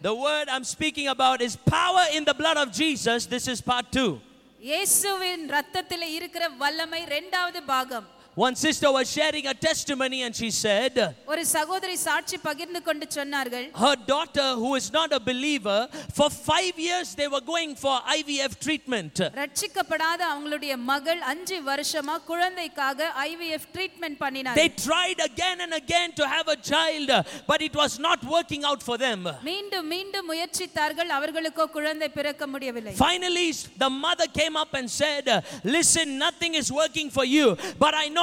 The word I'm speaking about is power in the blood of Jesus. This is part two. இயேசுவின் ரத்தத்தில் இருக்கிற வல்லமை இரண்டாவது பாகம் One sister was sharing a testimony and she said, ஒரு சகோதரி சாட்சி பகிர்ந்து கொண்டு சொன்னார்கள் her daughter, who is not a believer, for five years they were going for IVF treatment. ரட்சிக்கப்படாத அவங்களுடைய மகள் அஞ்சு வருஷமா குழந்தைக்காக ஐவிஎஃப் ட்ரீட்மெண்ட் பண்ணினார் They tried again and again to have a child, but it was not working out for them. மீண்டும் மீண்டும் முயற்சித்தார்கள் அவர்களுக்கோ குழந்தை பிறக்க முடியவில்லை Finally, the mother came up and said, Listen, nothing is working for you, but I know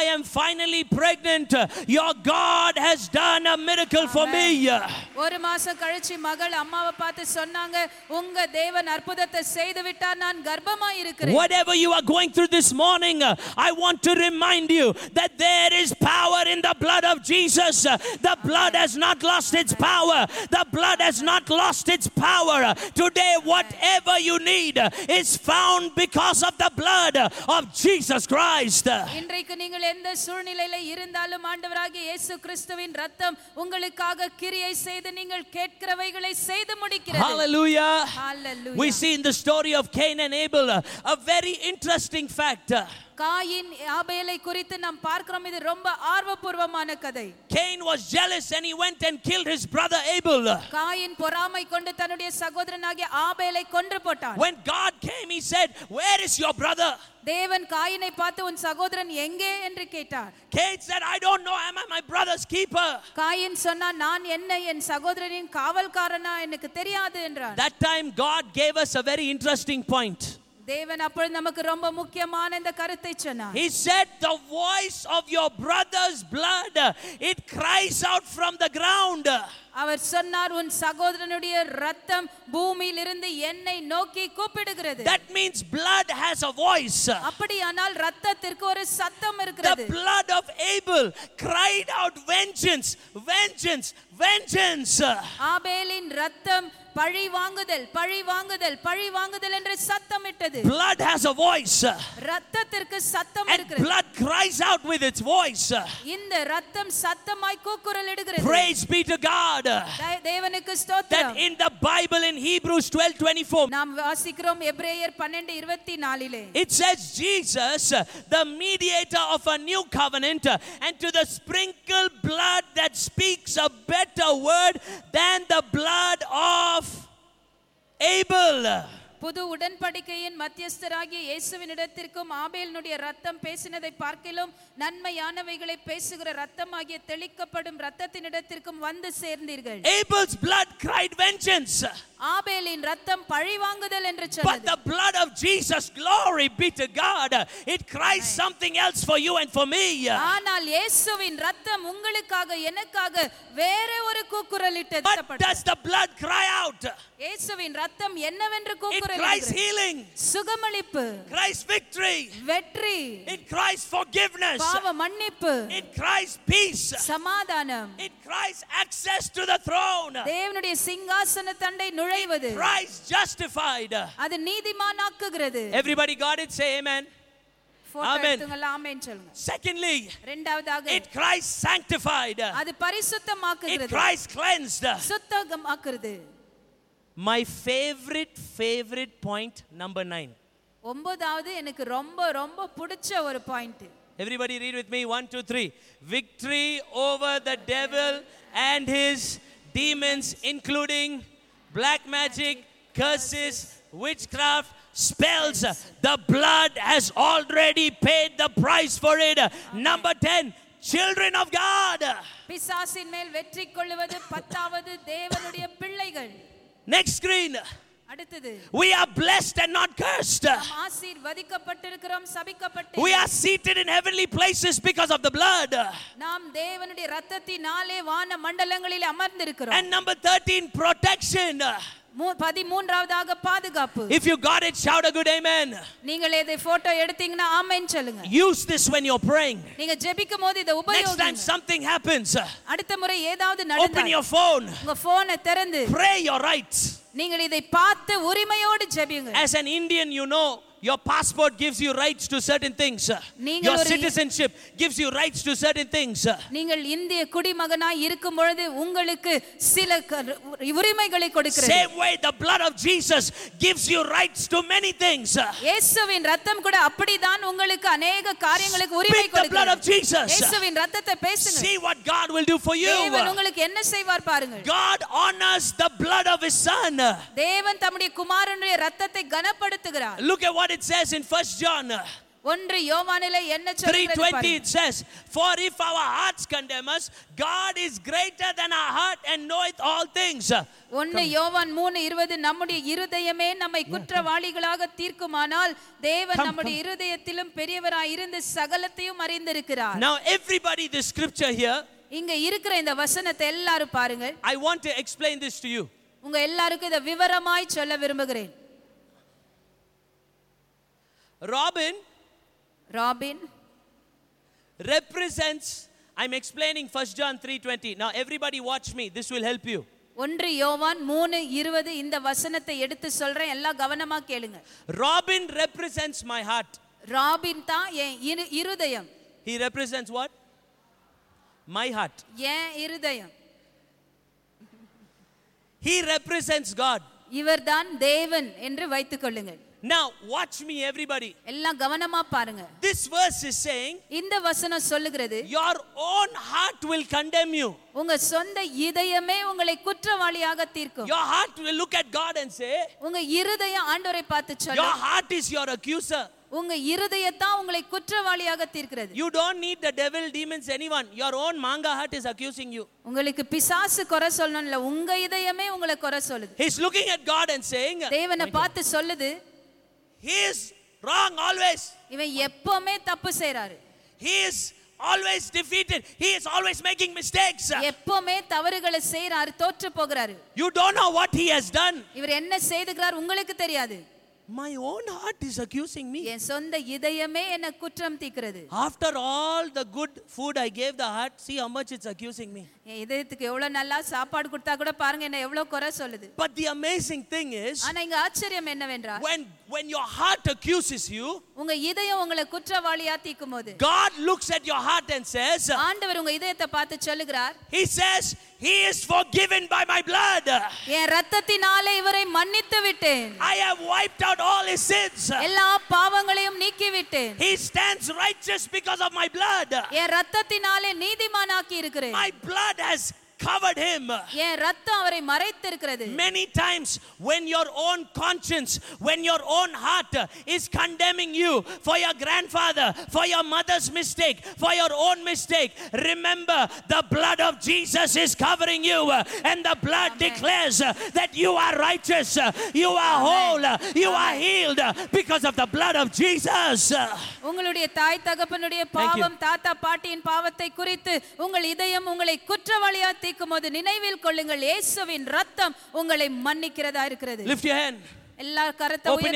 I am finally pregnant. Your God has done a miracle for me. ஒரு மாசம் கழிச்சு மகள் அம்மாவை பார்த்து சொன்னாங்க உங்க தேவன் அற்புதத்தை செய்து விட்டார் நான் கர்ப்பமா இருக்கிறேன் Whatever you are going through this morning, I want to remind you that there is power in the blood of Jesus. The blood has not lost its power. The blood has not lost its power. Today, whatever you need is found because of the blood of Jesus Christ. இன்றைக்கு நீங்கள் எந்த சூழ்நிலையில இருந்தாலும் ஆண்டவராகிய இயேசு கிறிஸ்துவின் ரத்தம் உங்களுக்காக கிரியை செய்து நீங்கள் கேட்கிறவைகளை செய்து முடிக்கிறது Hallelujah. Hallelujah. We see in the story of Cain and Abel uh, a very interesting fact. Uh, Cain ஆபேலை குறித்து நாம் பார்க்கிறோம் இது ரொம்ப ஆர்வபூர்வமான கதை Cain was jealous and he went and killed his brother Abel. Cain பொறாமை கொண்டு தன்னுடைய சகோதரனாகிய ஆபேலை கொன்று போட்டான் When God came, he said, Where is your brother? தேவன் காயினை பார்த்து உன் சகோதரன் எங்கே என்று கேட்டார் Cain said, I don't know, am I my brother's keeper? Cain சொன்னான் நான் என்ன என் சகோதரனின் காவல்காரனா எனக்கு தெரியாது என்றார் That time, God gave us a very interesting point. தேவன் அப்பொழுது நமக்கு ரொம்ப முக்கியமான இந்த கருத்தை சொன்னார் He said, The voice of your brother's blood, it cries out from the ground. அவர் சொன்னார் உன் சகோதரனுடைய ரத்தம் பூமியிலிருந்து என்னை நோக்கி கூப்பிடுகிறது That means blood has a voice. அப்படியானால் ரத்தத்திற்கு ஒரு சத்தம் The இருக்கிறது blood of Abel cried out, Vengeance, vengeance, vengeance. ஆபேலின் ரத்தம் பழி வாங்குதல் பழி வாங்குதல் பழி வாங்குதல் என்று சத்தமிட்டது Blood has a voice. ரத்தத்திற்கு சத்தம் And இருக்கிறது blood cries out with its voice. இந்த ரத்தம் சத்தமாய் கூக்குரல் இடுகிறது Praise be to God. தே- தேவனுக்கு That ஸ்தோத்திரம் in the Bible in Hebrews 12 24, நாம் வாசிக்கிறோம் எபிரேயர் பன்னெண்டு இருபத்தி நாலிலே it says, Jesus, the mediator of a new covenant, and to the sprinkled blood that speaks a better word than the blood of Abel. புது உடன்படிக்கையின் மத்தியஸ்தராகிய இயேசுவினிடத்திற்கும் ஆபேலினுடைய ரத்தம் பேசினதை பார்க்கிலும் நன்மையானவைகளை பேசுகிற ரத்தமாகிய தெளிக்கப்படும் ரத்தத்தினிடத்திற்கும் வந்து சேர்ந்தீர்கள் Abel's blood cried vengeance. ஆபேலின் ரத்தம் பழிவாங்குதல் என்று But சொன்னது the blood of Jesus, glory be to God, it cries something else for you and for me. ஆனால் இயேசுவின் ரத்தம் உங்களுக்காக எனக்காக வேற ஒரு கூக்குரலிட்டது What does the blood cry out? இயேசுவின் ரத்தம் என்னவென்று கூக்குரல் cries healing, சுகமளிப்பு cries victory, வெற்றி it cries forgiveness, பாவ மன்னிப்பு it cries peace, சமாதானம் it cries access to the throne, தேவனுடைய சிங்காசன தண்டை நுழைவது cries justified. அது நீதிமானாக்குகிறது Everybody got it? Say amen. Photo Amen. எடுத்துங்களா ஆமென் சொல்லுங்க Secondly, இரண்டாவதாக it cries sanctified, அது it பரிசுத்தமாக்குகிறது cries cleansed. சுத்தமாக்குறது My favorite, favorite point, number nine. ஒன்பதாவது எனக்கு ரொம்ப ரொம்ப பிடிச்ச ஒரு point Everybody read with me. One, two, three. Victory over the devil and his demons, including black magic, curses, witchcraft, spells. The blood has already paid the price for it. Number 10. Children of God. பிசாசின் மேல் வெற்றி கொள்ளுவது பத்தாவது தேவனுடைய பிள்ளைகள் Next screen. அடுத்தது We are blessed and not cursed. நாம் ஆசீர்வதிக்கப்பட்டிருக்கிறோம் சபிக்கப்பட்டு We are seated in heavenly places because of the blood. நாம் தேவனுடைய ரத்தத்தினாலே வான மண்டலங்களில் அமர்ந்திருக்கிறோம் And number 13, protection. மூ- பதிமூன்றாவதாக பாதுகாப்பு If you got it, shout a good amen. நீங்கள் இதை போட்டோ எடுத்தீங்கன்னா ஆமென் சொல்லுங்க Use this when you're praying. நீங்க ஜெபிக்கும் போது இதை Next time உபயோகிங்க something happens, அடுத்த முறை ஏதாவது open நடந்தால் your phone, உங்க போனை திறந்து pray your rights. நீங்கள் இதை பார்த்து உரிமையோடு ஜெபியுங்க As an Indian, you know your passport gives you rights to certain things. நீங்கள் Your ஒரு- citizenship gives you rights to certain things. நீங்கள் இந்திய குடிமகனாய் இருக்கும் பொழுது உங்களுக்கு சில க- உரிமைகளை கொடுக்கிறது Same way, the blood of Jesus gives you rights to many things. இயேசுவின் ரத்தம் கூட அப்படிதான் உங்களுக்கு அநேக காரியங்களுக்கு உரிமை Speak the blood of கொடுக்கிறது Jesus. இயேசுவின் ரத்தத்தை பேசுங்க See what God will do for you. தேவன் உங்களுக்கு என்ன செய்வார் பாருங்கள் God honors the blood of His Son. தேவன் தம்முடைய குமாரனுடைய ரத்தத்தை கனப்படுத்துகிறார் Look at what it says in First John ஒன்று யோவானிலே என்ன சொல்கிறது 3:20. பாருங்கள். It says, "For if our hearts condemn us, God is greater than our heart and knoweth all things." ஒன்று யோவான் மூணு இருபது நம்முடைய இருதயமே நம்மை குற்றவாளிகளாக தீர்க்குமானால் தேவன் நம்முடைய இருதயத்திலும் பெரியவராய் இருந்து சகலத்தையும் அறிந்திருக்கிறார் Now, everybody, this scripture here, இங்க இருக்கிற இந்த வசனத்தை எல்லாரும் பாருங்கள் I want to explain this to you. உங்க எல்லாருக்கும் இதை விவரமாய் சொல்ல விரும்புகிறேன் Robin robin represents. I'm explaining First John 3:20. Now, everybody, watch me. This will help you. ஒன்று யோவான் மூணு இருபது இந்த வசனத்தை எடுத்து சொல்றேன் எல்லாம் கவனமா கேளுங்க Robin represents my heart. Robin தான் என் இரு- இருதயம் He represents what? My heart. என் இருதயம் He represents God. இவர்தான் தேவன் என்று வைத்துக் கொள்ளுங்கள் Now, watch me, everybody. எல்லாம் கவனமா பாருங்க This verse is saying, இந்த வசனம் சொல்லுகிறது Your own heart will condemn you. உங்க சொந்த இதயமே உங்களை குற்றவாளியாக தீர்க்கும் Your heart will look at God and say, உங்க இருதயம் ஆண்டவரை பார்த்து Your சொல்லும் heart is your accuser. உங்க இருதயத்தான் உங்களை குற்றவாளியாக தீர்க்கிறது You don't need the devil, demons, anyone. Your own manga heart is accusing you. உங்களுக்கு பிசாசு குறை சொல்லணும்ல உங்க இதயமே உங்களை குறை சொல்லுது He's looking at God and saying, தேவனை பார்த்து சொல்லுது He is wrong always. இவன் எப்பவுமே தப்பு செய்றாரு He is always defeated. He is always making mistakes. எப்பவுமே தவறுகளை செய்றாரு தோற்று போகிறாரு You don't know what he has done. இவர் என்ன செய்துகிறார் உங்களுக்கு தெரியாது My own heart is accusing me. என் சொந்த இதயமே என்ன குற்றம் தீக்கிறது After all the good food I gave the heart, see how much it's accusing me. என் இதயத்துக்கு எவ்வளவு நல்லா சாப்பாடு கொடுத்தா கூட பாருங்க என்ன எவ்வளவு குறை சொல்லுது But the amazing thing is, ஆனா இங்க ஆச்சரியம் என்னவென்றால் when, when your heart accuses you, உங்க இதயம் உங்களை குற்றவாளியா தீக்கும் போது God looks at your heart and says, ஆண்டவர் உங்க இதயத்தை பார்த்து சொல்லுகிறார் He says, He is forgiven by my blood. என் ரத்தத்தினாலே இவரை மன்னித்து விட்டேன் I have wiped out all his sins. எல்லா பாவங்களையும் நீக்கி விட்டேன் He stands righteous because of my blood. என் ரத்தத்தினாலே நீதிமானாக்கி இருக்கிறேன் My blood has covered him. என் ரத்தம் அவரை மறைத்திருக்கிறது Many times, when your own conscience, when your own heart is condemning you for your grandfather, for your mother's mistake, for your own mistake, remember the blood of Jesus is covering you, and the blood Amen. declares that you are righteous, you are whole, you are healed because of the blood of Jesus. உங்களுடைய தாய் தகப்பனுடைய you. பாவம் தாத்தா பாட்டியின் பாவத்தை குறித்து உங்கள் இதயம் உங்களை குற்றவாளியா தீக்கும் போது நினைவில் கொள்ளுங்கள் இயேசுவின் ரத்தம் உங்களை மன்னிக்கிறதா இருக்கிறது. Lift your hand, எல்லா கரத்தை open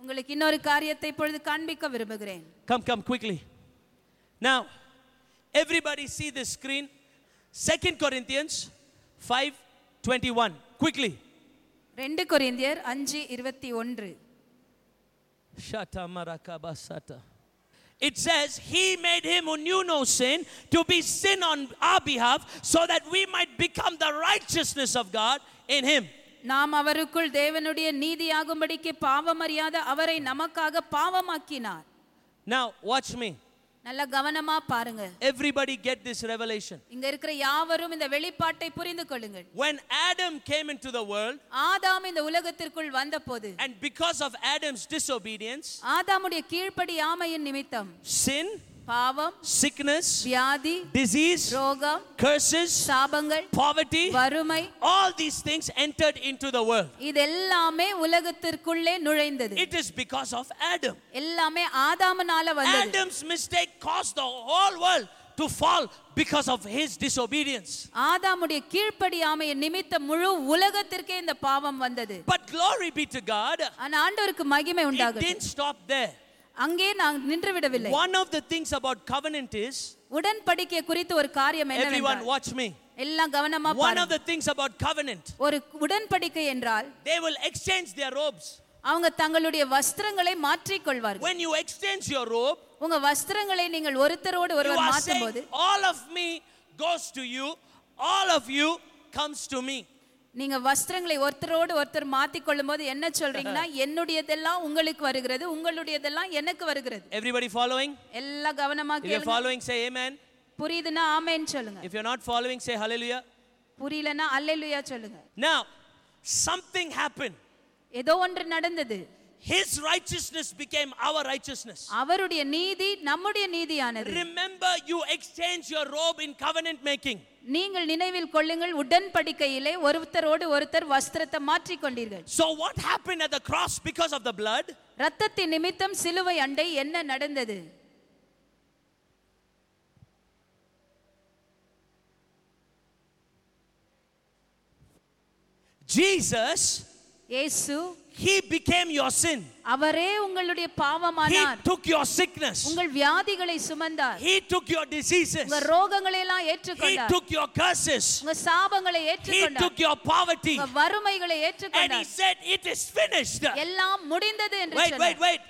உங்களுக்கு இன்னொரு காரியத்தை இப்பொழுது காண்பிக்க விரும்புகிறேன் Come, come quickly. Now, everybody see this screen. Second Corinthians 5 21. Quickly. ரெண்டு கொரிந்தியர் அஞ்சு இருபத்தி ஒன்று Shata marakabasata. It says, He made him who knew no sin to be sin on our behalf so that we might become the righteousness of God in him. நாம் அவருக்குள் தேவனுடைய நீதியாகும்படிக்கு பாவமறியாத அவரை நமக்காக பாவமாக்கினார் Now, watch me. நல்ல கவனமா பாருங்க Everybody get this revelation. இங்க இருக்கிற யாவரும் இந்த வெளிப்பாட்டை புரிந்து கொள்ளுங்கள் When Adam came into the world, ஆதாம் இந்த உலகத்திற்குள் வந்தபோது and because of Adam's disobedience, ஆதாமுடைய கீழ்ப்படியாமையின் நிமித்தம் sin, பாவம் சிக்னஸ் வியாதி டிசீஸ் ரோகம் கர்சஸ் சாபங்கள் பாவர்ட்டி வறுமை. All these things entered into the world இது எல்லாமே உலகத்திற்குள்ளே நுழைந்தது. It is because of Adam எல்லாமே ஆதாமனால வந்தது. Adam's mistake cause the whole world to fall because of his disobedience ஆதாமுடைய கீழ்ப்படியாமை நிமித்தம் முழு உலகத்திற்கே இந்த பாவம் வந்தது. But glory be to god ஆண்டவருக்கு மகிமை உண்டாகட்டும் it didn't stop there. அங்கே நான் நின்று விடவில்லை One of the things about covenant is, உடன்படிக்கை குறித்து ஒரு காரியம் everyone என்னவென்றால் watch me. எல்லாம் கவனமா One of பாருங்க the things about covenant, ஒரு உடன்படிக்கை என்றால் they will exchange their robes. அவங்க தங்களுடைய வஸ்திரங்களை மாற்றிக் கொள்வார்கள் When you exchange your robe, உங்க வஸ்திரங்களை நீங்கள் ஒருத்தரோடு ஒருவர் மாற்றும் போது all of me goes to you, all of you comes to me. நீங்க வஸ்திரங்களை ஒருத்தரோடு ஒருத்தர் மாத்திக் கொள்ளும் போது என்ன சொல்றீங்கன்னா என்னுடையதெல்லாம் உங்களுக்கு வருகிறது உங்களுடையதெல்லாம் எனக்கு வருகிறது Everybody following? எல்லாம் கவனமா கேளுங்க following, say amen. புரியுதுன்னா ஆமேன்னு சொல்லுங்க If you're not following, say hallelujah. புரியலன்னா அல்லேலூயா சொல்லுங்க Now, something happened. ஏதோ ஒன்று நடந்தது His righteousness became our righteousness. அவருடைய நீதி நம்முடைய நீதியானது Remember, you exchange your robe in covenant making. நீங்கள் நினைவில் கொள்ளுங்கள் உடன்படிக்கையிலே ஒருத்தரோடு ஒருத்தர் வஸ்திரத்தை மாற்றிக் கொண்டீர்கள் So, what happened at the cross because of the blood? ரத்தத்தின் நிமித்தம் சிலுவை அண்டை என்ன நடந்தது Jesus, இயேசு He became your sin. அவரே உங்களுடைய He பாவமானார் took your sickness. உங்கள் வியாதிகளை சுமந்தார் He took your diseases. உங்க ரோகங்களை எல்லாம் He ஏற்றுக்கொண்டார் took your curses. உங்க சாபங்களை He ஏற்றுக்கொண்டார் took your poverty. உங்க வறுமைகளை And He ஏற்றுக்கொண்டார் said, It is finished. எல்லாம் முடிந்தது என்று Wait, wait, சொன்னார் wait.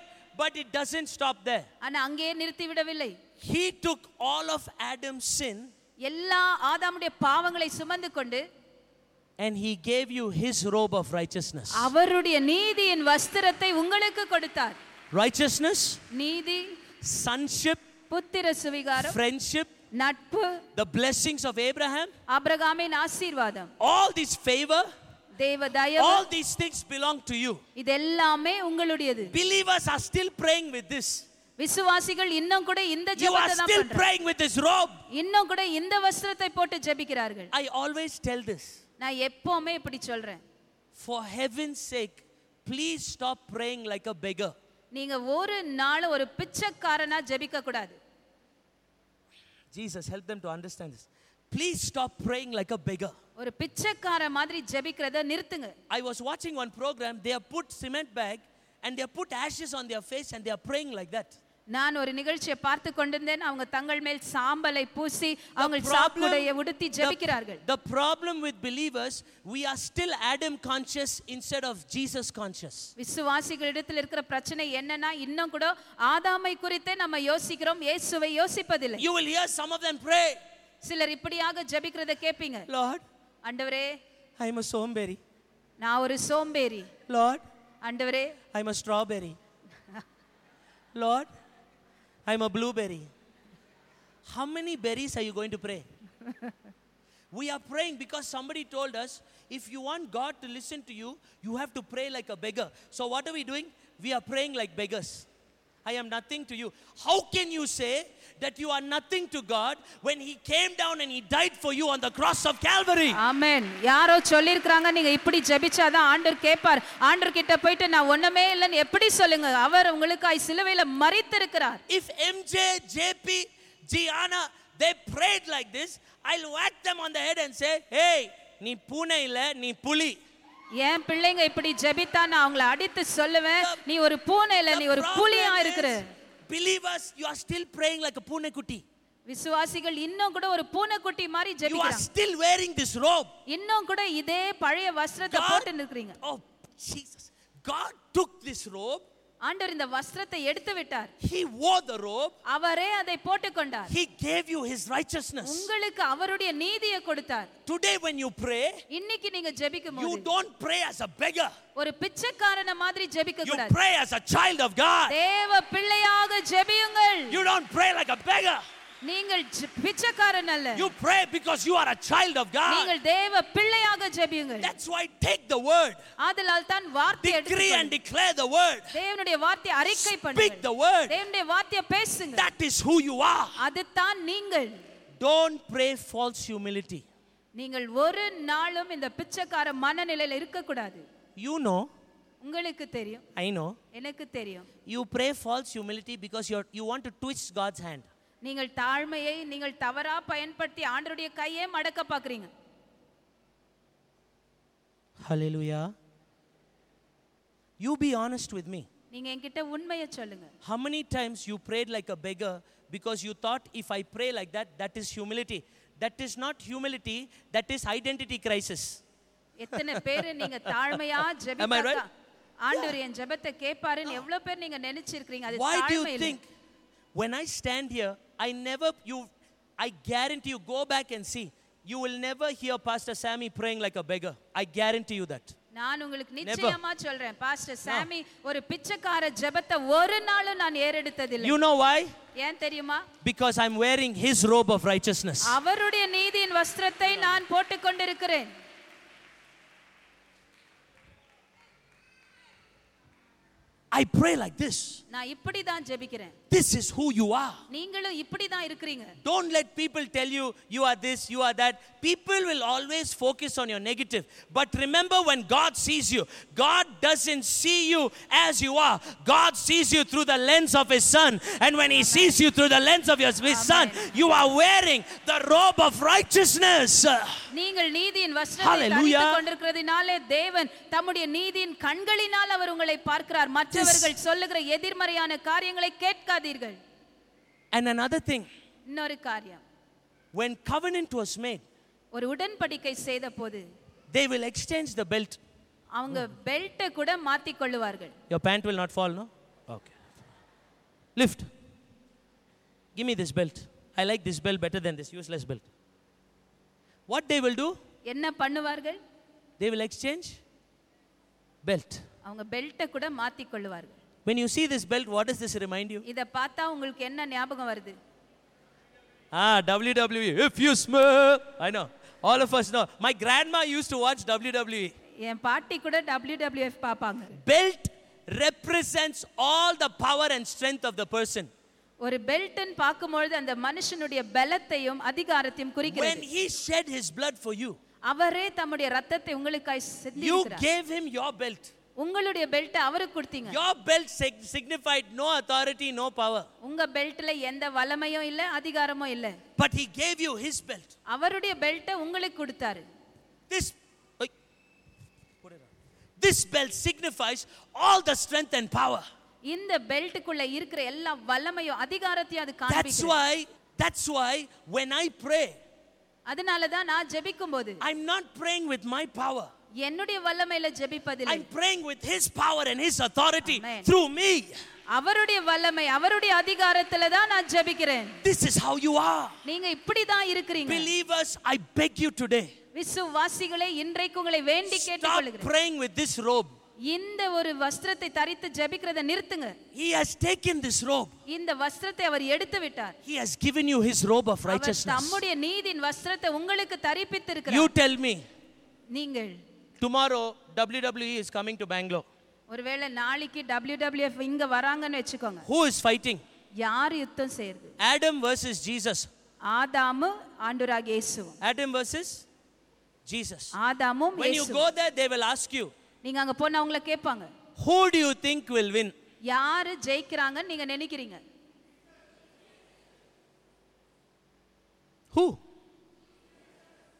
But it doesn't stop there. ஆனா அங்கேயே நிறுத்தி விடவில்லை He took all of Adam's sin எல்லா ஆதாமுடைய பாவங்களை சுமந்து கொண்டு and He gave you His robe of righteousness. அவருடைய நீதியின் வஸ்திரத்தை உங்களுக்கு கொடுத்தார் Righteousness, நீதி sonship, புத்திர சுவிகாரம் friendship, நட்பு the blessings of Abraham, ஆபிரகாமின் ஆசீர்வாதம் all this favor, தேவ தயவு all these things belong to you. இது எல்லாமே உங்களுடையது Believers are still praying with this. விசுவாசிகள் இன்னும் கூட இந்த You are ஜெபத்தை தான் still பண்றாங்க praying with this robe. இன்னும் கூட இந்த வஸ்திரத்தை போட்டு ஜெபிக்கிறார்கள் I always tell this. நான் எப்பவுமே இப்படி சொல்றேன். For heaven sake please stop praying like a beggar நீங்க ஒரு நாள் ஒரு பிச்சைக்காரனா ஜெபிக்க கூடாது. Jesus help them to understand this please stop praying like a beggar ஒரு பிச்சைக்கார மாதிரி ஜெபிக்கிறத நிறுத்துங்க. ஐ வாஸ் வாட்சிங் one programme they have put cement bag and they put ashes on their face and they are praying like that நான் ஒரு நிகழ்ச்சியை பார்த்து கொண்டிருந்தேன். அவங்க தங்கள் மேல் சாம்பலை பூசி அவங்க சாக்குடைய உடுத்தி ஜெபிக்கிறார்கள். the problem with believers, we are still Adam conscious instead of Jesus conscious. விசுவாசிகளிடத்தில் இருக்கிற பிரச்சனை என்னன்னா இன்னும் கூட ஆதாமை குறித்தே நம்ம யோசிக்கிறோம். இயேசுவை யோசிப்பதில்லை. You will hear some of them pray, சிலர் இப்படியாக ஜெபிக்கிறத கேட்பீங்க Lord, ஆண்டவரே I'm a somberi. நான் ஒரு சோம்பேறி. Lord, ஆண்டவரே. I'm a strawberry. Lord, I'm a blueberry. How many berries are you going to pray? we are praying because somebody told us if you want God to listen to you, you have to pray like a beggar. So, what are we doing? We are praying like beggars. I am nothing to you. How can you say that you are nothing to God when He came down and He died for you on the cross of Calvary? ஆமென் யாரோ சொல்லியிருக்கிறாங்க நீங்க இப்படி ஜெபிச்சாதான் ஆண்டவர் கேட்பார் ஆண்டவர் கிட்ட போயிட்டு நான் ஒண்ணுமே இல்லைன்னு எப்படி சொல்லுங்க அவர் உங்களுக்காய் சிலுவையில மறித்திருக்கிறார் If MJ, JP, Gianna, they prayed like this, I'll whack them on the head and say, hey, நீ பூனை இல்ல நீ புலி என் பிள்ளைங்க இப்படி ஜெபித்தா நான் அவங்கள அடித்து சொல்லுவேன். நீ ஒரு பூனை இல்ல நீ ஒரு புலியா இருக்கிற. believers you are still praying like a பூனைக்குட்டி. விசுவாசிகள் இன்னும் கூட ஒரு பூனைக்குட்டி மாதிரி you are ஜெபிக்கிறாங்க. still wearing this robe. இன்னும் கூட இதே பழைய வஸ்திரத்தை போட்டு நிற்கிறீங்க. oh jesus god took this robe ஆண்டவர் இந்த வஸ்திரத்தை எடுத்து விட்டார் He wore the robe. அவரே அதை போட்டுக்கொண்டார் He gave you His righteousness. உங்களுக்கு அவருடைய நீதியை கொடுத்தார் Today, when you pray, இன்னைக்கு நீங்க ஜெபிக்கும் you போது don't pray as a beggar. ஒரு பிச்சைக்காரன மாதிரி ஜெபிக்க You கூடாது pray as a child of God. தேவ பிள்ளையாக ஜெபியுங்கள் You don't pray like a beggar. நீங்கள் பிச்சைக்காரன் அல்ல You pray because you are a child of God. நீங்கள் தேவ பிள்ளையாக ஜெபியுங்கள் That's why take the word, ஆதலால் தான் வார்த்தை decree and declare the word, தேவனுடைய வார்த்தையை அறிக்கை speak பண்ணுங்கள் the word. தேவனுடைய வார்த்தையை பேசுங்க That is who you are. அதுதான் நீங்கள் Don't pray false humility. நீங்கள் ஒரு நாளும் இந்த பிச்சைக்கார மனநிலையில இருக்க கூடாது You know, உங்களுக்கு தெரியும் I know, எனக்கு தெரியும் you pray false humility because you're, you want to twist God's hand. நீங்கள் தாழ்மையை நீங்கள் தவறா பயன்படுத்தி ஆண்டருடைய கையே மடக்க பாக்குறீங்க Hallelujah. You be honest with me. நீங்க என்கிட்ட உண்மையை சொல்லுங்க How many times you prayed like a beggar because you thought if I pray like that, that is humility? That is not humility, that is identity crisis. எத்தனை பேர் நீங்க தாழ்மையா Am I ஜெபித்தாக்கா right? ஆண்டவர் என் ஜெபத்தை கேட்பாருன்னு எவ்வளவு பேர் நீங்க நினைச்சிருக்கீங்க அது Why do தாழ்மை you இல்லை think when I stand here, I never, you, I guarantee you, go back and see. You will never hear Pastor Sammy praying like a beggar. I guarantee you that. நான் உங்களுக்கு நிச்சயமா சொல்றேன் pastor சாமி ஒரு பிச்சைக்கார ஜெபத்தை ஒரு நாளும் நான் ஏறெடுத்ததில்லை You know why? ஏன் தெரியுமா Because I'm wearing his robe of righteousness. அவருடைய நீதியின் வஸ்திரத்தை நான் போட்டுக் கொண்டிருக்கிறேன் I pray like this. நான் இப்படி தான் ஜெபிக்கிறேன் This is who you are. நீங்களும் இப்படி தான் இருக்கிறீங்க Don't let people tell you you are this, you are that. People will always focus on your negative. But remember when God sees you, God doesn't see you as you are. God sees you through the lens of His Son. And when He sees you through the lens of your, His Son, you are wearing the robe of righteousness. நீங்கள் நீதியின் வஸ்திரத்தை Hallelujah. தரித்துக் கொண்டிருக்கிறதினாலே தேவன் தம்முடைய நீதியின் கண்களினால் அவர் உங்களை பார்க்கிறார் மற்றவர்கள் சொல்லுகிற எதிர்மறையான காரியங்களை கேட்காதீர்கள் And another thing, இன்னொரு காரியம் when covenant was made, ஒரு உடன்படிக்கை செய்த போது they will exchange the belt. அவங்க பெல்ட்டை கூட மாத்திக் கொள்ளுவார்கள் Your pant will not fall, no? Okay. Lift. Give me this belt. I like this belt better than this useless belt. What they will do? என்ன பண்ணுவார்கள் They will exchange belt. அவங்க பெல்ட்டை கூட மாத்திக் கொள்ளுவார்கள் When you see this belt, what does this remind you? இத பார்த்தா உங்களுக்கு என்ன ஞாபகம் வருது Ah, WWE. If you smell, I know. All of us know. My grandma used to watch WWE. என் பாட்டி கூட WWF பார்ப்பாங்க Belt represents all the power and strength of the person. ஒரு பெல்ட்னு பார்க்கும்பொழுது அந்த மனுஷனுடைய பலத்தையும் அதிகாரத்தையும் When குறிக்கிறது he shed his blood for you, அவரே தம்முடைய ரத்தத்தை உங்களுக்காய் you சிந்திக்கிறார் gave him your belt. உங்களுடைய பெல்ட்டை அவருக்கு கொடுத்தீங்க Your belt sig- signified no authority, no power. உங்க பெல்ட்ல எந்த வல்லமையும் இல்ல அதிகாரமும் இல்ல But he gave you his belt. அவருடைய பெல்ட்டை உங்களுக்கு கொடுத்தாரு This, this belt signifies all the strength and power. இந்த பெல்ட்டுக்குள்ள இருக்கிற எல்லா வல்லமையும் அதிகாரத்தையும் அது That's காண்பிக்கிறது why, that's why when I pray, அதனால தான் நான் ஜெபிக்கும் போது I'm not praying with my power. என்னுடைய வல்லமையில ஜெபிப்பதில்லை I'm praying with his power and his authority Amen. through me. அவருடைய வல்லமை அவருடைய அதிகாரத்துல தான் நான் ஜெபிக்கிறேன் This is how you are. நீங்க இப்படி தான் இருக்கிறீங்க Believers, I beg you today. விசுவாசிகளே இன்றைக்கு உங்களை வேண்டி Stop கேட்டுக்கொள்கிறேன் praying with this robe. இந்த ஒரு வஸ்திரத்தை தரித்து ஜெபிக்கிறத நிறுத்துங்க He has taken this robe. இந்த வஸ்திரத்தை அவர் எடுத்து விட்டார் He has given you his robe of our righteousness. தம்முடைய நீதியின் வஸ்திரத்தை உங்களுக்கு தரிப்பித்து You இருக்கிறார் tell me, நீங்கள் tomorrow WWE is coming to Bangalore. ஒருவேளை நாளைக்கு WWF இங்க வராங்கன்னு வச்சுக்கோங்க Who is fighting? யார் யுத்தம் செய்யறது Adam versus Jesus. ஆதாமு ஆண்டவராக இயேசுவும் Adam versus Jesus. ஆதாமும் When you இயேசுவும் go there, they will ask you, நீங்க அங்க போனா அவங்கள கேட்பாங்க Who do you think will win? யாரு ஜெயிக்கிறாங்கன்னு நீங்க நினைக்கிறீங்க Who?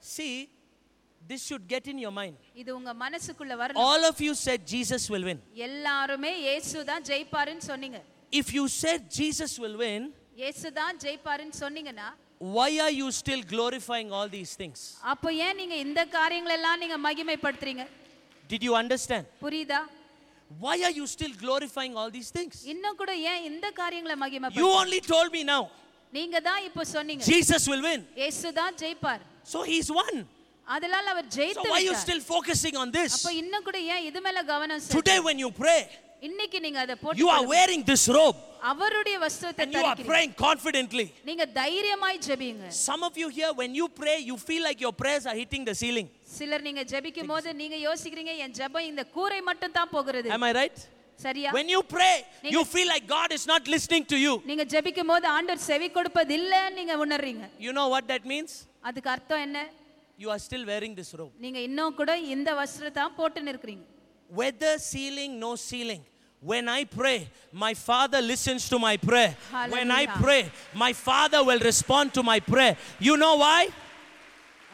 See, this should get in your mind. இது உங்க மனசுக்குள்ள வரணும் All of you said Jesus will win. எல்லாருமே இயேசு தான் ஜெயிப்பாருன்னு சொன்னீங்க If you said Jesus will win, இயேசு தான் ஜெயிப்பாருன்னு சொன்னீங்கன்னா why are you still glorifying all these things? அப்போ ஏன் நீங்க இந்த காரியங்கள் எல்லாம் நீங்க மகிமைப்படுத்துறீங்க Did you understand? புரியுதா Why are you still glorifying all these things? இன்னும் கூட ஏன் இந்த காரியங்களை You மகிமைப்படுத்த only told me now. நீங்க தான் இப்போ சொன்னீங்க Jesus will win. இயேசு தான் ஜெயிப்பார் So he's won. அதனால அவர் So ஜெயித்து why are you விட்டார். still focusing on this? அப்ப இன்னும் கூட ஏன் இது மேல கவனம் செலுத்த- Today when you pray, இன்னைக்கு நீங்க அதை you போட்டு are wearing this robe அவருடைய வஸ்திரத்தை and you are தரிக்கிறீங்க praying confidently. நீங்க தைரியமாய் ஜெபிங்க Some of you here, when you pray, you feel like your prayers are hitting the ceiling. சிலர் நீங்க ஜெபிக்கும் போது நீங்க யோசிக்கிறீங்க என் ஜெபம் இந்த கூரை மட்டும் தான் போகிறது Am I right? சரியா When you pray, நீங்க- you feel like God is not listening to you. நீங்க ஜெபிக்கும் போது ஆண்டவர் செவி கொடுப்பது இல்லைன்னு நீங்க உணர்றீங்க You know what that means? அதுக்கு அர்த்தம் என்ன You are still wearing this robe. நீங்க இன்னும் கூட இந்த வஸ்திரத்தை தான் போட்டு நிற்கிறீங்க Whether ceiling, no ceiling. When I pray, my Father listens to my prayer. When I Hallelujah. pray, my Father will respond to my prayer. You know why?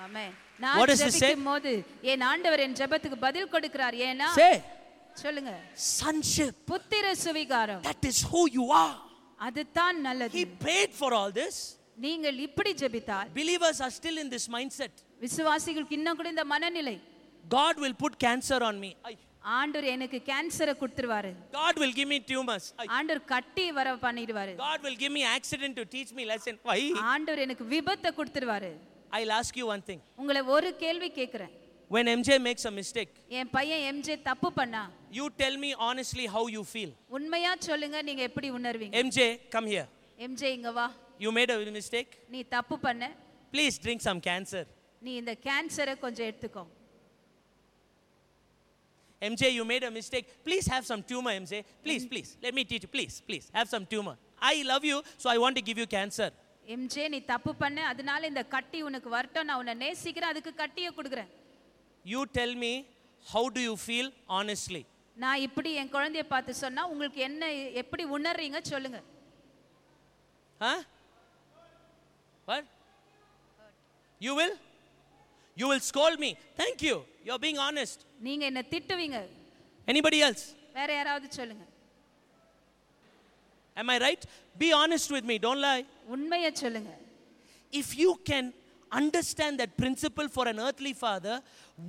Amen What நான் does it say? ஜெபிக்கும் போது என் ஆண்டவர் என் ஜெபத்துக்கு பதில் கொடுக்கிறார் ஏன்னா Say, சொல்லுங்க sonship. புத்திர சுவிகாரம் That is who you are. அதுதான் நல்லது He paid for all this. நீங்கள் இப்படி ஜெபித்தால் Believers are still in this mindset. விசுவாசிகளுக்கு இன்னும் கூட இந்த மனநிலை God will put cancer on me. Ay. ஆண்டவர் எனக்கு கேன்சரை கொடுத்துருவாரு God will give me tumors. Ay. ஆண்டவர் கட்டி வர பண்ணிடுவாரு God will give me accident to teach me lesson. Why? ஆண்டவர் எனக்கு விபத்தை கொடுத்துருவாரு I'll ask you one thing. உங்களை ஒரு கேள்வி கேட்கிறேன் When MJ makes a mistake, என் பையன் எம்ஜே தப்பு பண்ணா you tell me honestly how you feel. உண்மையா சொல்லுங்க நீங்க எப்படி உணர்வீங்க MJ, come here. எம்ஜே இங்க வா You made a mistake. நீ தப்பு பண்ண Please drink some cancer. நீ இந்த கேன்சரை கொஞ்சம் எடுத்துக்கோ MJ, you made a mistake. Please have some tumor, MJ. Please, please. Let me teach you. Please, please. Have some tumor. I love you, so I want to give you cancer. MJ நீ தப்பு பண்ண அதனால இந்த கட்டி உனக்கு வரட்டும் நான் உன்னை நேசிக்கிறேன் அதுக்கு கட்டியை கொடுக்குறேன் You tell me, how do you feel honestly? நான் இப்படி என் குழந்தைய பார்த்து சொன்னா உங்களுக்கு என்ன எப்படி உணர்றீங்க சொல்லுங்க Huh? What? You will? You will scold me. Thank you. You're being honest. நீங்க என்ன திட்டுவீங்க Anybody else? வேற யாராவது சொல்லுங்க Am I right? Be honest with me. Don't lie. உண்மையை சொல்லுங்க If you can understand that principle for an earthly father,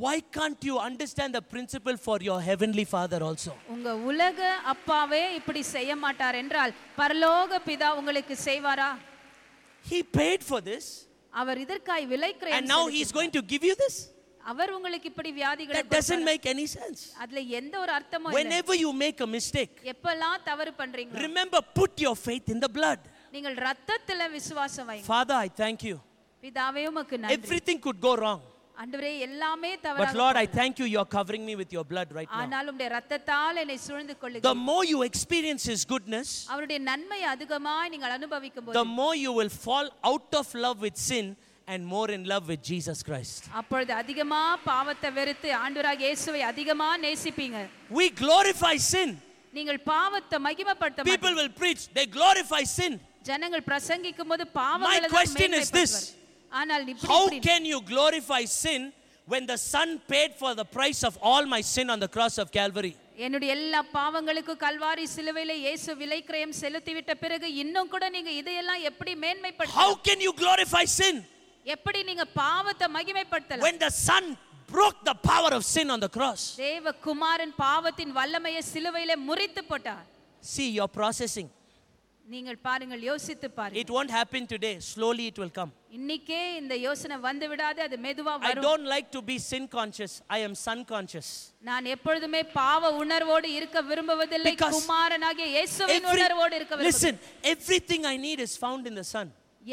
why can't you understand the principle for your heavenly father also? உங்க உலக அப்பாவே இப்படி செய்ய மாட்டார் என்றால் பரலோக பிதா உங்களுக்கு செய்வாரா He paid for this, அவர் இதற்காய் விலை and கிரயம் now செலுத்தி- He's going to give you this? அவர் உங்களுக்கு இப்படி வியாதிகளை That doesn't கொடுப்பாரா? make any sense. அதுல எந்த ஒரு அர்த்தமும் இல்லை Whenever you make a mistake, எப்பெல்லாம் தவறு பண்றீங்க remember put your faith in the blood. நீங்கள் ரத்தத்துல விசுவாசம் வைங்க Father, I thank you. பிதாவே உமக்கு நன்றி Everything could go wrong. ஆண்டவரே எல்லாமே But தவறாக Lord, I போகலாம். thank you, you're covering me with your blood right now. ஆனால் உம்முடைய ரத்தத்தால் என்னை சூழ்ந்து The கொள்ளுங்க more you experience His goodness, அவருடைய நன்மை அதிகமாய் நீங்கள் அனுபவிக்கும் the போது more you will fall out of love with sin and more in love with Jesus Christ. அப்பொழுது அதிகமா பாவத்தை வெறுத்து ஆண்டவராக இயேசுவை அதிகமா நேசிப்பீங்க We glorify sin. நீங்கள் பாவத்தை மகிமைப்படுத்த People மாட்டீங்க. will preach, they glorify sin. ஜனங்கள் பிரசங்கிக்கும் போது My பாவங்களை தான் question is this. மேன்மைப்படுத்துவார். ஆனால் இப்படி How இப்படி can you glorify sin when the Son paid for the price of all my sin on the cross of Calvary? என்னுடைய எல்லா பாவங்களுக்கும் கல்வாரி சிலுவையில இயேசு விலைக்கிரயம் செலுத்திவிட்ட பிறகு இன்னும் கூட நீங்க இதையெல்லாம் எப்படி மேன்மைப்படுத்த How can you glorify sin எப்படி நீங்க பாவத்தை மகிமைப்படுத்தலாம் when the Son broke the power of sin on the cross? தேவ குமாரன் பாவத்தின் வல்லமையை சிலுவையில முறித்து போட்டார் See, you're processing. நீங்கள் பாருங்கள் யோசித்து பாருங்கள் It won't happen today. Slowly it will come. இன்னைக்கே இந்த யோசனை வந்து விடாது அது மெதுவா I வரும் don't like to be sin conscious. I am son conscious. நான் எப்பொழுதுமே பாவ உணர்வோடு இருக்க விரும்புவதில்லை குமாரனாகிய இயேசுவின் உணர்வோடு இருக்க listen, விரும்புகிறேன் everything I need is found in the Son.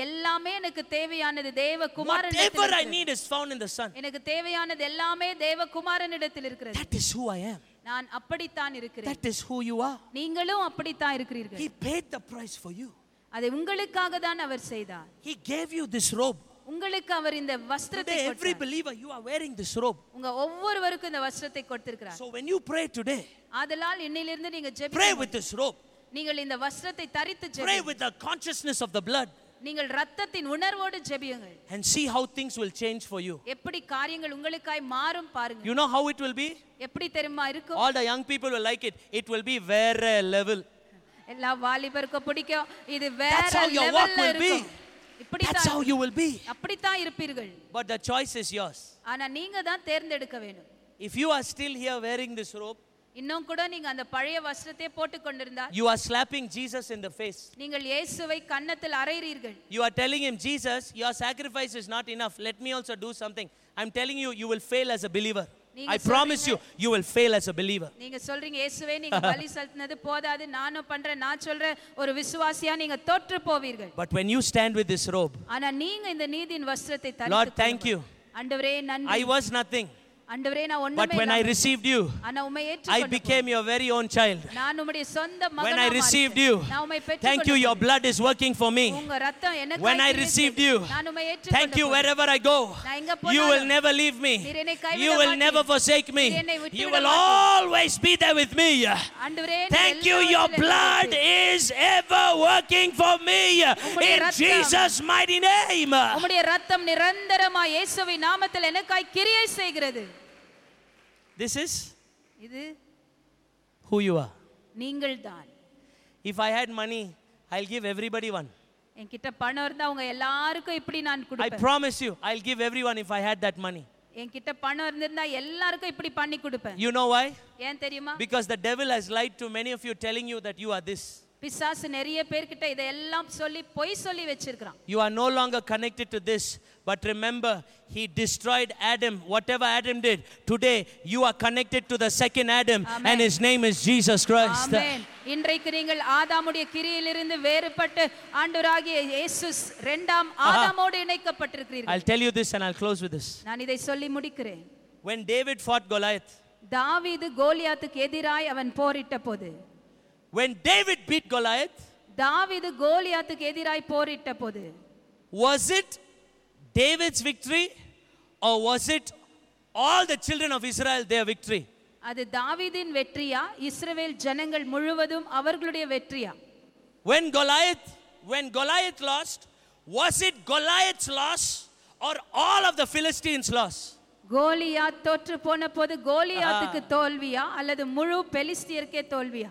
எல்லாமே எனக்கு தேவையானது தேவ குமாரன் Whatever I need is found in the Son. எனக்கு தேவையானது எல்லாமே தேவ குமாரனிடத்தில் இருக்கிறது That is who I am. நான் அப்படித்தான் இருக்கிறேன் That is who you are. நீங்களும் அப்படித்தான் இருக்கிறீர்கள் He paid the price for you. அதை உங்களுக்காக தான் அவர் செய்தார் He gave you this robe. உங்களுக்கு அவர் இந்த வஸ்திரத்தை every கொடுத்தார். believer, you are wearing this robe. உங்க ஒவ்வொருவருக்கும் இந்த வஸ்திரத்தை கொடுத்திருக்கிறார் So when you pray today, ஆதலால் இன்னிலிருந்து நீங்க pray ஜெபிக்கும் with this robe. நீங்கள் இந்த வஸ்திரத்தை தரித்து Pray ஜெபியுங்கள் with the consciousness of the blood நீங்கள் ரத்தத்தின் உணர்வோடு ஜெபியுங்கள் and see how things will change for you. எப்படி காரியங்கள் உங்களுக்காய் மாறும் பாருங்க You know how it will be? எப்படி தெரியுமா இருக்கும் All the young people will like it. It will be வேற level. எல்லா வாலிபருக்கும் பிடிக்கும் இது That's வேற how your walk லெவல்ல will be. இருக்கும் That's இப்படித்தான் how you will be. அப்படித்தான் இருப்பீர்கள் But the choice is yours. ஆனா நீங்க தான் தேர்ந்தெடுக்க வேண்டும் If you are still here wearing this robe, இன்னும் கூட நீங்க அந்த பழைய வஸ்திரத்தை போட்டுக் கொண்டிருந்தால் you are slapping Jesus in the face. நீங்கள் இயேசுவை கன்னத்தில் அறைகிறீர்கள் You are telling him, Jesus, your sacrifice is not enough. Let me also do something. I'm telling you, you will fail as a believer. நீங்க I promise you, you will fail as a believer. நீங்க சொல்றீங்க இயேசுவே நீங்க பலி செலுத்தினது போதாது நானும் பண்றேன் நான் சொல்றேன் ஒரு விசுவாசியா நீங்க தோற்று போவீர்கள் But when you stand with this robe, ஆனா நீங்க இந்த நீதியின் வஸ்திரத்தை Lord, தரித்துக் thank you. கொள்ளுங்கள். ஆண்டவரே நன்றி I was nothing. ஆண்டவரே நான் But ஒண்ணுமே when I இல்லாமல் received you, ஆனா உம்மை I ஏற்றுக்கொண்டு became your very own child. நான் உம்முடைய சொந்த When மகனா I received மாறிட்டேன். you, நான் உம்மை thank you, பெற்றுக்கொண்டு your blood is working for me. உங்க ரத்தம் எனக்கு When I received you, நான் உம்மை Thank ஏற்றுக்கொண்டு you wherever I go. நான் எங்க You will போனாலும் never leave me. நீர் என்னை கைவிட You will மாட்டீர். never forsake me. நீர் என்னை விட்டு You விட will மாட்டீர். always be there with me. ஆண்டவரே நீர் Thank you, எல்லா your இடத்திலும் blood இருக்கிறீர். is ever working for me. உம்முடைய In ரத்தம். Jesus' mighty name. உம்முடைய ரத்தம் நிரந்தரமா இயேசுவின் நாமத்தில் எனக்காய் கிரியை செய்கிறது This is இது who you are. நீங்கள்தான் If I had money, I'll give everybody one. என்கிட்ட பணம் இருந்தா அவங்க எல்லாருக்கும் இப்படி நான் I கொடுப்பேன் promise you, I'll give everyone if I had that money. என்கிட்ட பணம் இருந்திருந்தா எல்லாருக்கும் இப்படி பண்ணி கொடுப்பேன் You know why? ஏன் தெரியுமா Because the devil has lied to many of you, telling you that you are this. பிசாசு நிறைய பேர்கிட்ட இதெல்லாம் சொல்லி பொய் சொல்லி வச்சிருக்கிறான் You are no longer connected to this. But remember, he destroyed Adam, whatever Adam did. Today, you are connected to the second Adam, Amen. and his name is Jesus Christ. ஆமென் இன்றைக்கு நீங்கள் ஆதாமுடைய கிரியிலிருந்து வேறுபட்டு ஆண்டவராகிய இயேசு இரண்டாம் ஆதாமோடு இணைக்கப்பட்டிருக்கிறீர்கள் I'll tell you this and I'll close with this. நான் இதை சொல்லி முடிக்கிறேன் When David fought Goliath, தாவீது கோலியாத்துக்கு எதிராய் அவன் போரிட்ட போது when David beat Goliath, தாவீது கோலியாத்துக்கு எதிராய் போரிட்ட போது was it David's victory or was it all the children of Israel their victory? அது தாவீதின் வெற்றியா இஸ்ரவேல் ஜனங்கள் முழுவதும் அவர்களுடைய வெற்றியா When Goliath, when Goliath lost, was it Goliath's loss or all of the Philistines' loss? Goliath தோற்று போன போது கோலியாத்துக்கு தோல்வியா அல்லது முழு பெலிஸ்தியருக்கே தோல்வியா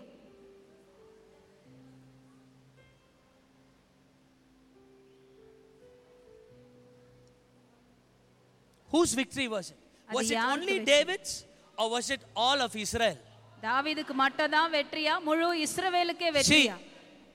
Whose victory was it? அது Was it யாருக்கு only வெற்றி? David's or was it all of Israel? தாவீதுக்கு மட்டும் தான் வெற்றியா முழு இஸ்ரவேலுக்கே See, வெற்றியா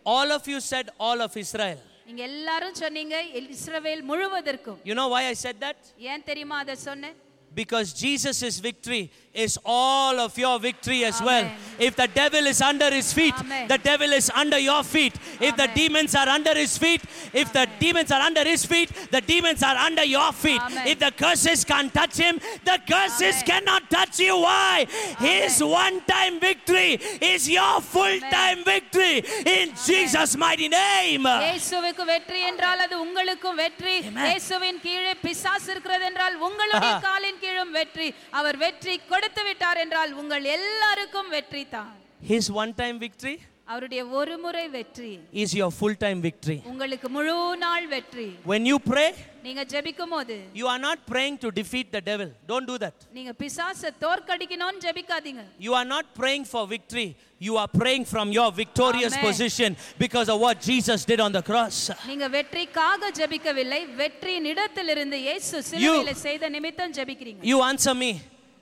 all of you said all of Israel. நீங்க எல்லாரும் சொன்னீங்க இஸ்ரவேல் முழுவதற்கும் You know why I said that? ஏன் தெரியுமா அதை சொன்னேன் Because Jesus' victory is all of your victory as well. Amen. If the devil is under his feet, Amen. the devil is under your feet. If the Amen. demons are under his feet, if the demons are under his feet, the demons are under your feet. Amen. If the curses can't touch him, the curses Amen. cannot touch you. Why? His one time victory is your full time victory in Jesus' mighty name. இயேசுவுக்கு வெற்றி என்றால் அது உங்களுக்கும் வெற்றி இயேசுவின் கீழே பிசாசு இருக்கிறது என்றால் உங்களுடைய ஆஹா. காலின் கீழும் வெற்றி அவர் வெற்றி கொடுத்து விட்டார் என்றால் உங்கள் எல்லாருக்கும் வெற்றி தான் His one time victory அவருடைய ஒரு முறை வெற்றி is your full time victory. உங்களுக்கு முழு நாள் வெற்றி When you pray, நீங்க ஜெபிக்கும் போது you are not praying to defeat the devil. Don't do that. நீங்க பிசாச தோற்கடிக்கணும்னு ஜெபிக்காதீங்க You are not praying for victory. You are praying from your victorious Amen. position because of what Jesus did on the cross. நீங்க வெற்றிக்காக ஜெபிக்கவில்லை வெற்றியின் இடத்திலிருந்து இயேசு சிலுவையில செய்த நிமித்தம் ஜெபிக்கிறீங்க You answer me.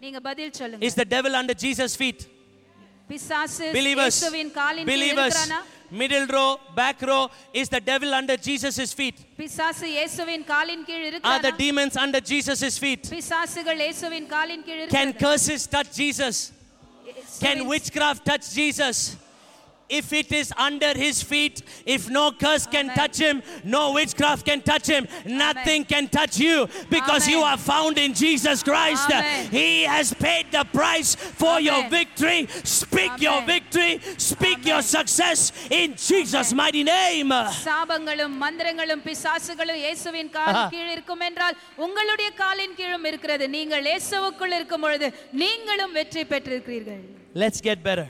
நீங்க பதில் சொல்லுங்க Is the devil under Jesus' feet? பிசாசு Believers, இயேசுவின் காலின் கீழ் believers, இருக்கிறானா middle row, back row, is the devil under Jesus' feet? பிசாசு இயேசுவின் காலின் கீழ் Are the இருக்கிறானா demons under Jesus' feet? பிசாசுகள் இயேசுவின் காலின் கீழ் Can இருக்கிறது curses touch Jesus? Can witchcraft touch Jesus? If it is under his feet, if no curse can Amen. touch him, no witchcraft can touch him, nothing can touch you because you Amen. are found in Jesus Christ. Amen. He has paid the price for your Amen. victory. Speak your Amen. victory, speak your Amen. success in Jesus' mighty name. சாபங்களும் மந்திரங்களும் பிசாசுகளும் இயேசுவின் காலின் ஆஹா. கீழ் இருக்கும் என்றால் உங்களுடைய காலின் கீழும் இருக்கிறது நீங்கள் இயேசுவுக்குள் இருக்கும் பொழுது நீங்களும் வெற்றி பெற்றிருக்கிறீர்கள் Let's get better.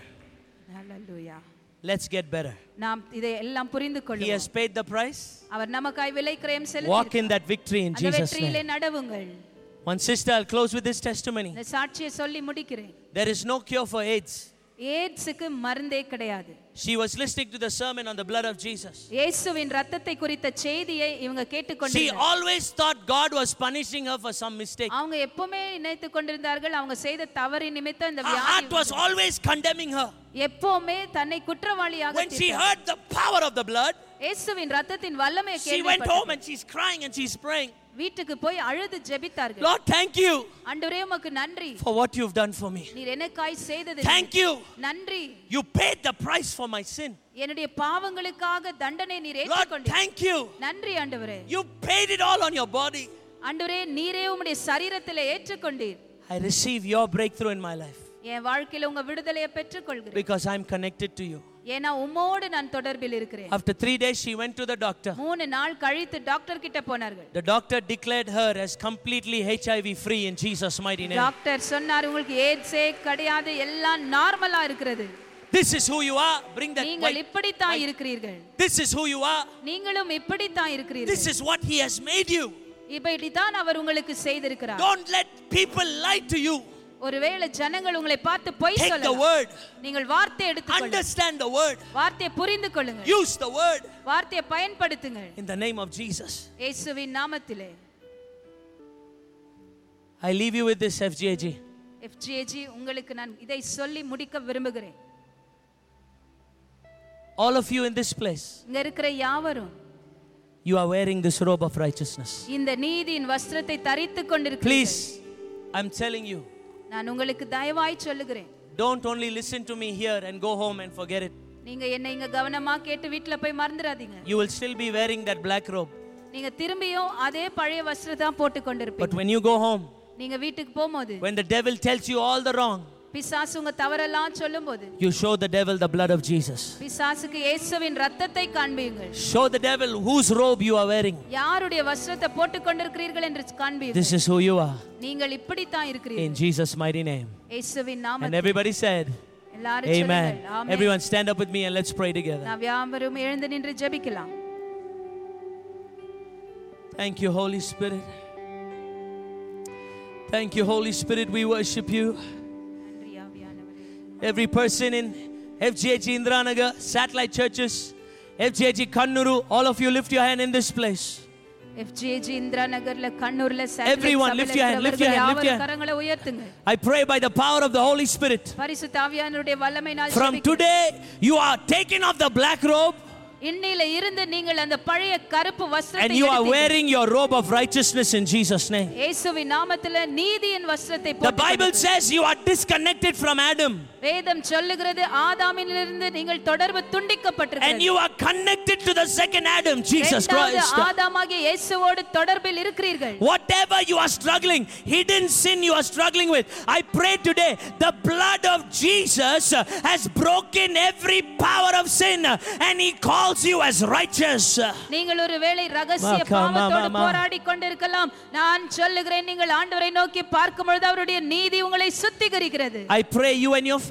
Hallelujah. Let's get better. நாம் இதை எல்லாம் புரிந்து He கொள்ளுவோம் has paid the price. அவர் நமக்காய் விலை கிரயம் Walk செலுத்தி in that victory in அந்த Jesus' வெற்றியிலே name. நடவுங்கள் One sister, I'll close with this testimony. இந்த சாட்சியை சொல்லி முடிக்கிறேன் There is no cure for AIDS. ஏட்ஸுக்கு மருந்தே கிடையாது She was listening to the sermon on the blood of Jesus. இயேசுவின் ரத்தத்தை குறித்த செய்தியை இவங்க She கேட்டுக்கொண்டிருந்தார்கள் always thought God was punishing her for some mistake. அவங்க எப்பவுமே நினைத்து கொண்டிருந்தார்கள் அவங்க செய்த தவறு நிமித்தம் இந்த Her வியாதி heart was always condemning her. எப்பவுமே தன்னை குற்றவாளியாக When she தீர்த்தார். heard the power of the blood, இயேசுவின் ரத்தத்தின் வல்லமையை she went கேள்விப்பட்டு home and she's crying and she's praying. வீட்டுக்கு போய் அழுது ஜெபித்தார்கள் Lord, thank you ஆண்டவரே உமக்கு நன்றி for what you've done for me. நீர் எனக்காய் செய்தது Thank you. நன்றி You paid the price for my sin. என்னுடைய பாவங்களுக்காக தண்டனை நீர் ஏற்றுக்கொண்டீர் thank you. நன்றி ஆண்டவரே You paid it all on your body. ஆண்டவரே நீரே உம்முடைய சரீரத்திலே ஏற்றுக்கொண்டீர் I receive your breakthrough in my life என் வாழ்க்கையில உங்க விடுதலையை பெற்றுக்கொள்கிறேன் because I'm connected to you. ஏன்னா உம்மோடு நான் தொடர்பில் இருக்கிறேன் After three days, she went to the doctor. மூணு நாள் கழித்து டாக்டர் கிட்ட போனார்கள் The doctor declared her as completely HIV free in Jesus' mighty name. Doctor சொன்னார் உங்களுக்கு ஏட்ஸே கிடையாது எல்லாம் நார்மலா இருக்கிறது This is who you are. Bring that நீங்கள் white. இப்படித்தான் இருக்கிறீர்கள் This is who you are. நீங்களும் இப்படித்தான் This இருக்கிறீர்கள் is what He has made you. இப்படித்தான் அவர் உங்களுக்கு செய்திருக்கிறார் Don't let people lie to you. ஒருவேளை ஜனங்கள் உங்களை பார்த்து பொய் Take the சொல்லலாம் word, நீங்கள் வார்த்தை எடுத்துக்கொள்ளுங்கள் understand the word, வார்த்தையை புரிந்து கொள்ளுங்கள் use the word வார்த்தையை பயன்படுத்துங்கள் in the name of Jesus. இயேசுவின் நாமத்திலே I leave you with this FGAG. எஃப்ஜிஏஜி உங்களுக்கு நான் இதை சொல்லி முடிக்க விரும்புகிறேன் All of you in this place, இங்க இருக்கிற யாவரும் you are wearing this robe of righteousness. இந்த நீதியின் வஸ்திரத்தை தரித்துக் கொண்டிருக்கிறீர்கள் Please, I'm telling you, நான் உங்களுக்கு தயவாய் சொல்லுகிறேன் don't only listen to me here and go home and forget it. நீங்க என்ன இங்க கவனமா கேட்டு வீட்ல போய் மறந்துடாதீங்க You will still be wearing that black robe. நீங்க திரும்பியும் அதே பழைய வஸ்திரம் தான் போட்டு But கொண்டிருப்பீங்க when you go home, நீங்க வீட்டுக்கு போகும்போது when the devil tells you all the wrong, பிசாசு உங்க தவறெல்லாம் சொல்லும்போது you show the devil the blood of Jesus. பிசாசுக்கு இயேசுவின் ரத்தத்தை காண்பீங்கள் Show the devil whose robe you are wearing. யாருடைய வஸ்திரத்தை போட்டு கொண்டிருக்கிறீர்கள் என்று காண்பீர்கள் This is who you are. நீங்கள் இப்படித்தான் இருக்கிறீர்கள் In Jesus' mighty name. இயேசுவின் And நாமத்தில் everybody said, எல்லாரும் Amen. சொல்லுங்கள். ஆமென். Everyone stand up with me and let's pray together. நாம் யாவரும் எழுந்து நின்று ஜெபிக்கலாம் Thank you, Holy Spirit. Thank you, Holy Spirit. We worship you. நன்றி ஆவியானவரே Every person in FGH Indranagar, satellite churches, FGH Kannuru, all of you lift your hand in this place. எஃப்ஜிஏஜி Indira நகர்ல கண்ணூர்ல satellite Everyone, சபையில lift your hand, lift your இருக்கிறவர்கள் hand, lift your யாவரும் hand. கரங்களை உயர்த்துங்க I pray by the power of the Holy Spirit. பரிசுத்த ஆவியானவருடைய வல்லமை நான் From ஜெபிக்கிறேன். today, you are taking off the black robe இன்னில இருந்து நீங்கள் அந்த பழைய கருப்பு and வஸ்திரத்தை you are எடுத்தீங்க. wearing your robe of righteousness in Jesus' name. இயேசுவின் நாமத்துல நீதியின் வஸ்திரத்தை The போட்டுக் Bible கொண்டிருக்கிறீர்கள். says you are disconnected from Adam வேதம் சொல்லுகிறது ஆதாமிலிருந்து நீங்கள் தொடர்பு and துண்டிக்கப்பட்டிருக்கிறது you are connected to the second Adam, Jesus இரண்டாவது Christ. ஆதாமாகிய இயேசுவோடு தொடர்பில் இருக்கிறீர்கள் Whatever you are struggling, hidden sin you are struggling with, I pray today the blood of Jesus uh, has broken every power of sin uh, and He calls you as righteous. நீங்கள் ஒரு வேளை ரகசிய மா, கா, மா, பாவத்தோடு மா, மா. போராடி கொண்டிருக்கலாம் நான் சொல்லுகிறேன் நீங்கள் ஆண்டவரை நோக்கி பார்க்கும் பொழுது அவருடைய நீதி உங்களை சுத்திகரிக்கிறது I pray you and your family,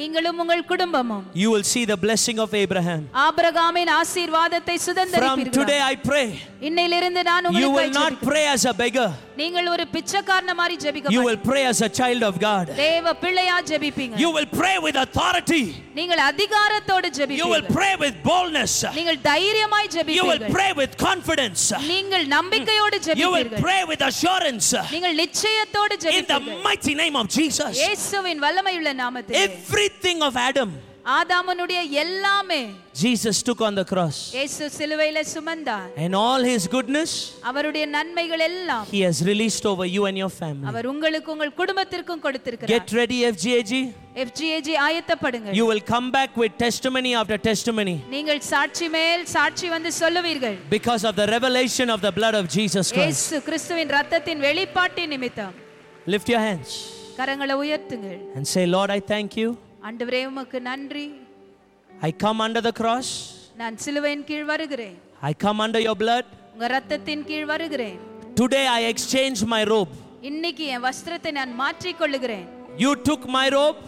நீங்களும் உங்கள் குடும்பமும் you will see the blessing of Abraham. ஆபிரகாமின் ஆசீர்வாதத்தை From சுதந்திரிப்பீர்கள் today, I pray இன்னையிலிருந்து நான் you உங்களுக்கு will not pray as a beggar, நீங்கள் ஒரு பிச்சைக்காரன மாதிரி ஜெபிக்க you மாட்டீங்க. will pray as a child of God. தேவ பிள்ளையா ஜெபிப்பீங்க You will pray with authority, நீங்கள் அதிகாரத்தோடு you will ஜெபிப்பீர்கள் pray with boldness, நீங்கள் தைரியமாய் you will ஜெபிப்பீர்கள் pray with confidence, நீங்கள் நம்பிக்கையோடு you will ஜெபிப்பீர்கள் pray with assurance. நீங்கள் நிச்சயத்தோடு In the ஜெபிப்பீர்கள் mighty name of Jesus. இயேசுவின் வல்லமையுள்ள நாமத்தில் Everything of Adam, ஆதாமனுடைய எல்லாமே Jesus took on the cross. இயேசு சிலுவையில சுமந்தார் And all his goodness, அவருடைய நன்மைகள் எல்லாம் he has released over you and your family. அவர் உங்களுக்கு உங்கள் குடும்பத்திற்கும் கொடுத்திருக்கிறார் Get ready, FGAG. FGAG ஆயத்தப்படுங்கள் You will come back with testimony after testimony நீங்கள் சாட்சி மேல் சாட்சி வந்து சொல்லுவீர்கள் because of the revelation of the blood of Jesus Christ. இயேசு கிறிஸ்துவின் ரத்தத்தின் வெளிப்பாட்டின் நிமித்தம் Lift your hands கரங்களை உயர்த்துங்கள் and say, Lord, I thank you. ஆண்டவரே உமக்கு நன்றி I come under the cross. நான் சிலுவையின் கீழ் வருகிறேன் I come under your blood. உங்க ரத்தத்தின் கீழ் வருகிறேன் Today I exchange my robe. இன்னைக்கு என் வஸ்திரத்தை நான் மாற்றிக் கொள்ளுகிறேன் You took my robe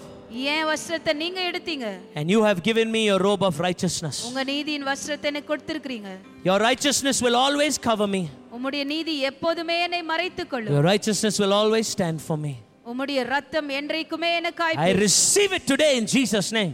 என் வஸ்திரத்தை நீங்க எடுத்தீங்க and you have given me your robe of righteousness. உங்க நீதியின் வஸ்திரத்தை எனக்கு கொடுத்திருக்கிறீங்க Your righteousness will always cover me. உம்முடைய நீதி எப்போதுமே என்னை மறைத்துக் கொள்ளும் Your righteousness will always stand for me. உம்முடைய ரத்தம் என்றைக்குமே எனக்காய் I receive it today in Jesus' name.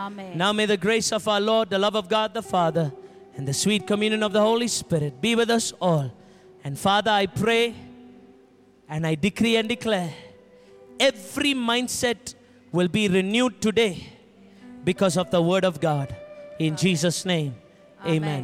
Amen. Now may the grace of our Lord, the love of God the Father, and the sweet communion of the Holy Spirit be with us all. And Father, I pray and I decree and declare every mindset will be renewed today because of the Word of God. In Amen. Jesus' name, amen. amen.